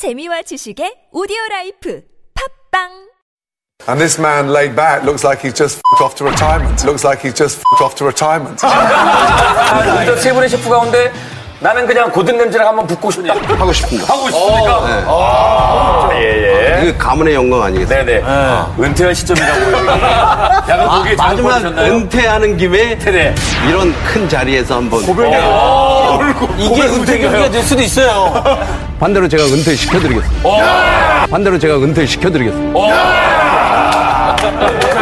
재미와 지식의 오디오 라이프 팝빵 And this man laid back looks like he's just f***ed off to retirement. Looks like he's just f***ed off to retirement. 아, 저세 분의 셰프 가운데 나는 그냥 고든 냄새를 한번 붙고 싶다. 하고 싶은 거. 하고 있습니까? 네. 아, 예, 예. 이게 가문의 영광 아니겠어요? 네네. 은퇴할 시점이라고요. 여기. 약간 거기에 아, 마지막 잘못하셨나요? 은퇴하는 김에 네네. 이런 큰 자리에서 한번 이게 은퇴 경기가 될 수도 있어요. 반대로 제가 은퇴 시켜드리겠습니다. 반대로 제가 은퇴 시켜드리겠습니다.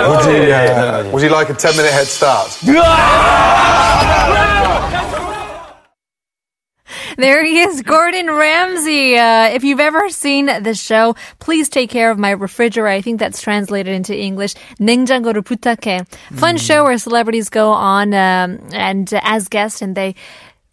Would you, uh, would you like a 10 minute head start? There he is, Gordon Ramsay. Uh, if you've ever seen the show, please take care of my refrigerator. I think that's translated into English. 냉장고를 부탁해. Fun show where celebrities go on um, and uh, as guests and they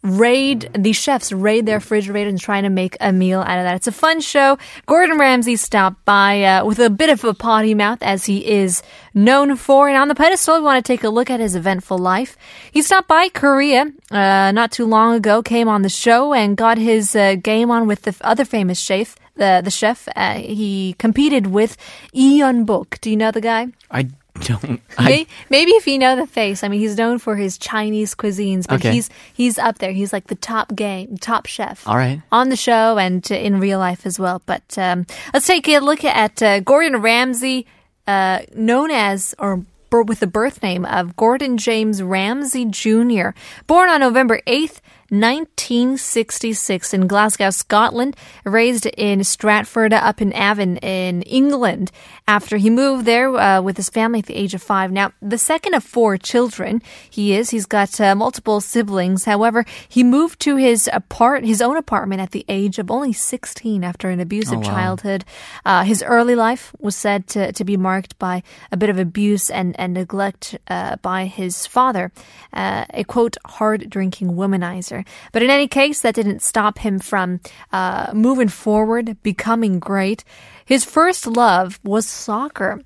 raid the chefs raid their refrigerator and trying to make a meal out of that. It's a fun show. Gordon Ramsay stopped by uh, with a bit of a potty mouth as he is known for. And on the pedestal, we want to take a look at his eventful life. He stopped by Korea uh, not too long ago, came on the show and got his uh, game on with the other famous chef. The the chef uh, he competed with Lee Yeon-bok. Do you know the guy? I don't. I, May- Maybe if you know the face. I mean, he's known for his Chinese cuisines, but Okay. he's he's up there. He's like the top game, top chef. All right. On the show and in real life as well. But um, let's take a look at uh, Gordon Ramsay, uh, known as or with the birth name of Gordon James Ramsay Jr., born on November 8th, 1966 in Glasgow, Scotland, raised in Stratford upon Avon in England after he moved there uh, with his family at the age of five. Now, the second of four children he is. He's got uh, multiple siblings. However, he moved to his apart his own apartment at the age of only 16 after an abusive childhood. Uh, his early life was said to, to be marked by a bit of abuse and, and neglect uh, by his father, uh, a quote, hard drinking womanizer. But in any case, that didn't stop him from uh, moving forward, becoming great. His first love was soccer.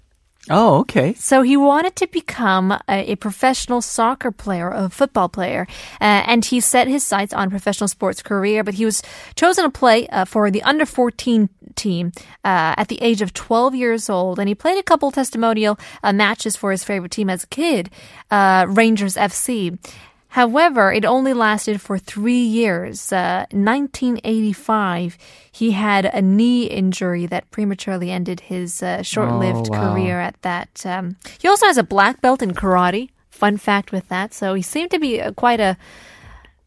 oh, okay. So he wanted to become a, a professional soccer player, a football player, uh, and he set his sights on professional sports career. But he was chosen to play uh, for the under 14 team uh, at the age of 12 years old, and he played a couple testimonial uh, matches for his favorite team as a kid, uh, Rangers FC. However, it only lasted for three years. Uh, 1985, he had a knee injury that prematurely ended his uh, short-lived Oh, wow. career at that. Um, he also has a black belt in karate. Fun fact with that. So he seemed to be uh, quite a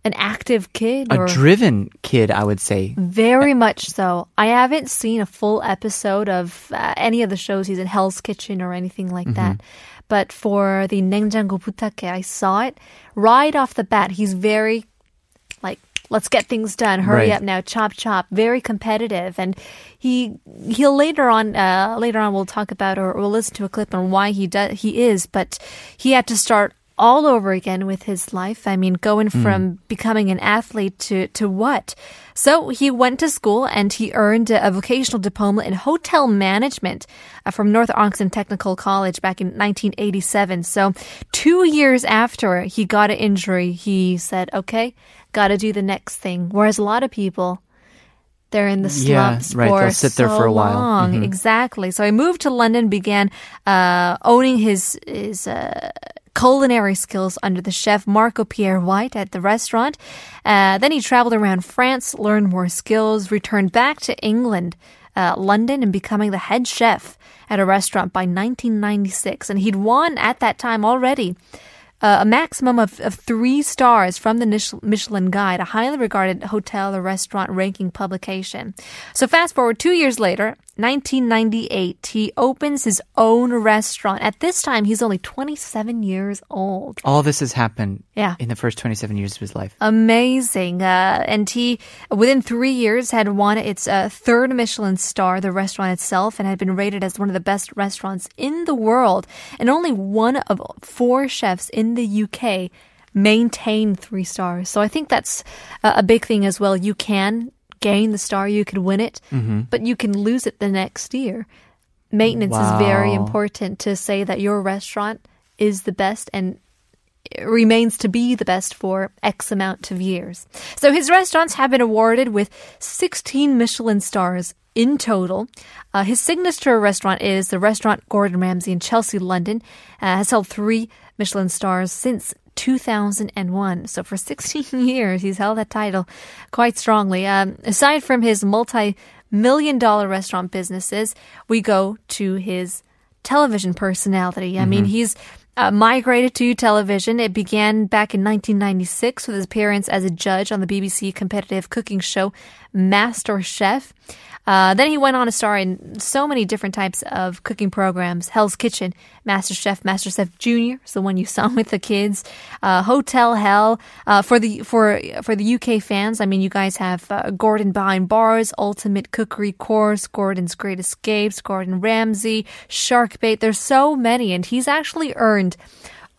an active kid. A driven kid, I would say. very much so. I haven't seen a full episode of uh, any of the shows he's in Hell's Kitchen or anything like Mm-hmm. that. But for the 냉장고 부탁해, I saw it right off the bat. He's very like let's get things done. Hurry Right. up now, chop chop. Very competitive, and he he'll later on uh, later on we'll talk about or we'll listen to a clip on why he does he is. But he had to start all over again with his life. I mean, going from becoming an athlete to to what? So he went to school and he earned a vocational diploma in hotel management uh, from North Oxon Technical College back in 1987. So two years after he got an injury, he said, "Okay, got to do the next thing." Whereas a lot of people they're in the Yeah, slumps right, for they'll sit there so for a while. long. Mhm. Exactly. So he moved to London, began uh, owning his his uh, culinary skills under the chef Marco Pierre White at the restaurant. Uh, then he traveled around France, learned more skills, returned back to England, uh, London, and becoming the head chef at a restaurant by 1996. And he'd won at that time already uh, a maximum of, of three stars from the Michelin Guide, a highly regarded hotel or restaurant ranking publication. So fast forward two years later, 1998, he opens his own restaurant. At this time, he's only 27 years old. All this has happened Yeah. in the first 27 years of his life. Amazing. Uh, and he, within three years, had won its uh, third Michelin star, the restaurant itself, and had been rated as one of the best restaurants in the world. And only one of four chefs in the UK maintain three stars. So I think that's a, a big thing as well. You can gain the star, you could win it, but you can lose it the next year. Maintenance is very important to say that your restaurant is the best and remains to be the best for X amount of years. So his restaurants have been awarded with 16 Michelin stars in total. Uh, his signature restaurant is the restaurant Gordon Ramsay in Chelsea, London. Uh, has held three Michelin stars since 2001. So for 16 years, he's held that title quite strongly. Um, aside from his multi million dollar restaurant businesses, we go to his television personality. I mean, he's uh, migrated to television. It began back in 1996 with his appearance as a judge on the BBC competitive cooking show Master Chef. Uh, then he went on to star in so many different types of cooking programs: Hell's Kitchen, Master Chef, Master Chef Junior, is the one you saw with the kids, uh, Hotel Hell. Uh, for the for for the UK fans, I mean, you guys have uh, Gordon Behind Bars, Ultimate Cookery Course, Gordon's Great Escapes, Gordon Ramsay, Shark Bait. There's so many, and he's actually earned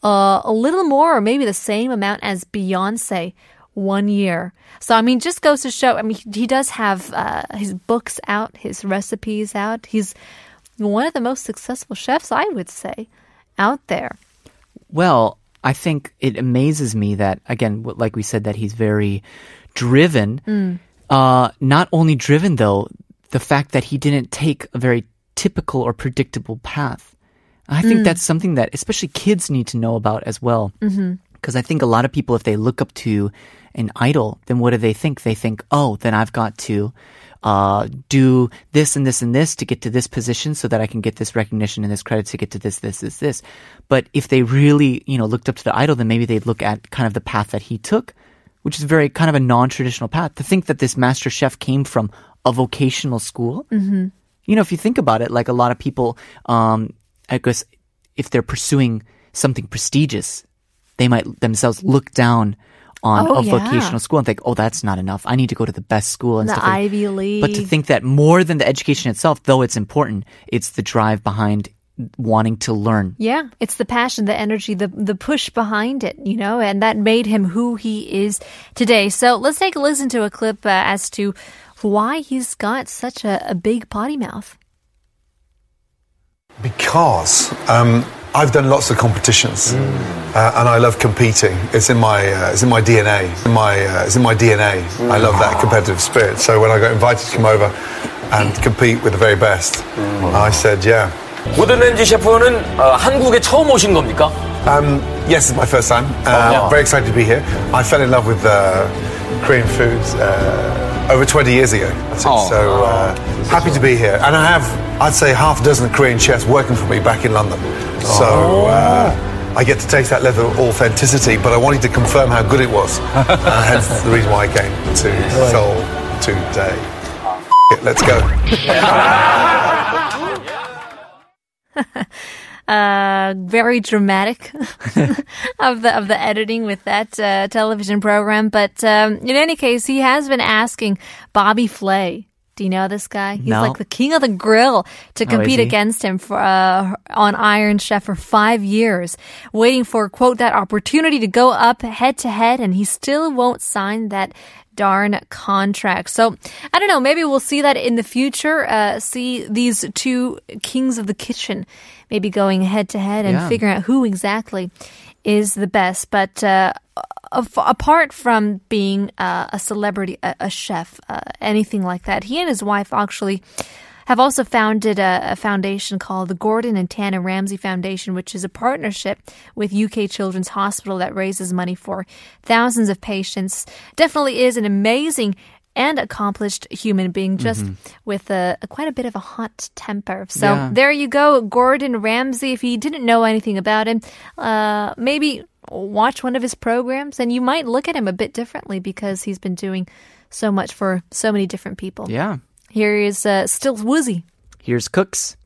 uh, a little more, or maybe the same amount as Beyonce one year. So I mean, just goes to show. I mean, he, does have uh, his books out, his recipes out. He's one of the most successful chefs, I would say, out there. Well, I think it amazes me that again, like we said, that he's very driven. Mm. Uh, not only driven though, the fact that he didn't take a very typical or predictable path. I think Mm. that's something that especially kids need to know about as well. Mm-hmm. Because I think a lot of people, if they look up to an idol, then what do they think? They think, oh, then I've got to uh, do this and this and this to get to this position so that I can get this recognition and this credit to get to this, this, this, this. But if they really, you know, looked up to the idol, then maybe they'd look at kind of the path that he took, which is very kind of a non-traditional path. To think that this master chef came from a vocational school, mm-hmm. you know, if you think about it, like a lot of people, um, I guess if they're pursuing something prestigious, they might themselves look down on Oh, a yeah. vocational school and think, oh, that's not enough. I need to go to the best school and The stuff. like- Ivy League. But to think that more than the education itself, though it's important, it's the drive behind wanting to learn. Yeah, it's the passion, the energy, the the push behind it, you know, and that made him who he is today. So let's take a listen to a clip uh, as to why he's got such a, a big potty mouth. Because um, I've done lots of competitions, uh, and I love competing. It's in my uh, it's in my DNA. In my uh, it's in my DNA. I love that competitive spirit. So when I got invited to come over and compete with the very best, I said, yeah. 고든 램지 셰프는 어, 한국에 처음 오신 겁니까? Um, yes, it's my first time. Uh, yeah. Very excited to be here. I fell in love with uh, Korean food uh, over 20 years ago. That's it. Oh. So uh, happy to be here. And I have, I'd say, half a dozen Korean chefs working for me back in London. So uh, I get to taste that level of authenticity, but I wanted to confirm how good it was. uh, hence the reason why I came to Seoul today. It, let's go. uh, very dramatic of the of the editing with that uh, television program. But um, in any case, he has been asking Bobby Flay. Do you know this guy? He's No. like the king of the grill to Oh, compete he? against him for uh, on Iron Chef for five years, waiting for quote that opportunity to go up head to head, and he still won't sign that darn contract. So I don't know. Maybe we'll see that in the future. Uh, see these two kings of the kitchen maybe going head to head and Yeah. figuring out who exactly is the best. But uh, apart from being uh, a celebrity, a, a chef, uh, anything like that, he and his wife actually have also founded a, a foundation called the Gordon and Tana Ramsay Foundation, which is a partnership with UK Children's Hospital that raises money for thousands of patients. Definitely is an amazing and accomplished human being, just with a, a quite a bit of a hot temper. So Yeah. there you go, Gordon Ramsay. If you didn't know anything about him, uh, maybe watch one of his programs, and you might look at him a bit differently because he's been doing so much for so many different people. Yeah. Here is uh, Still Woozy. Here's Cooks.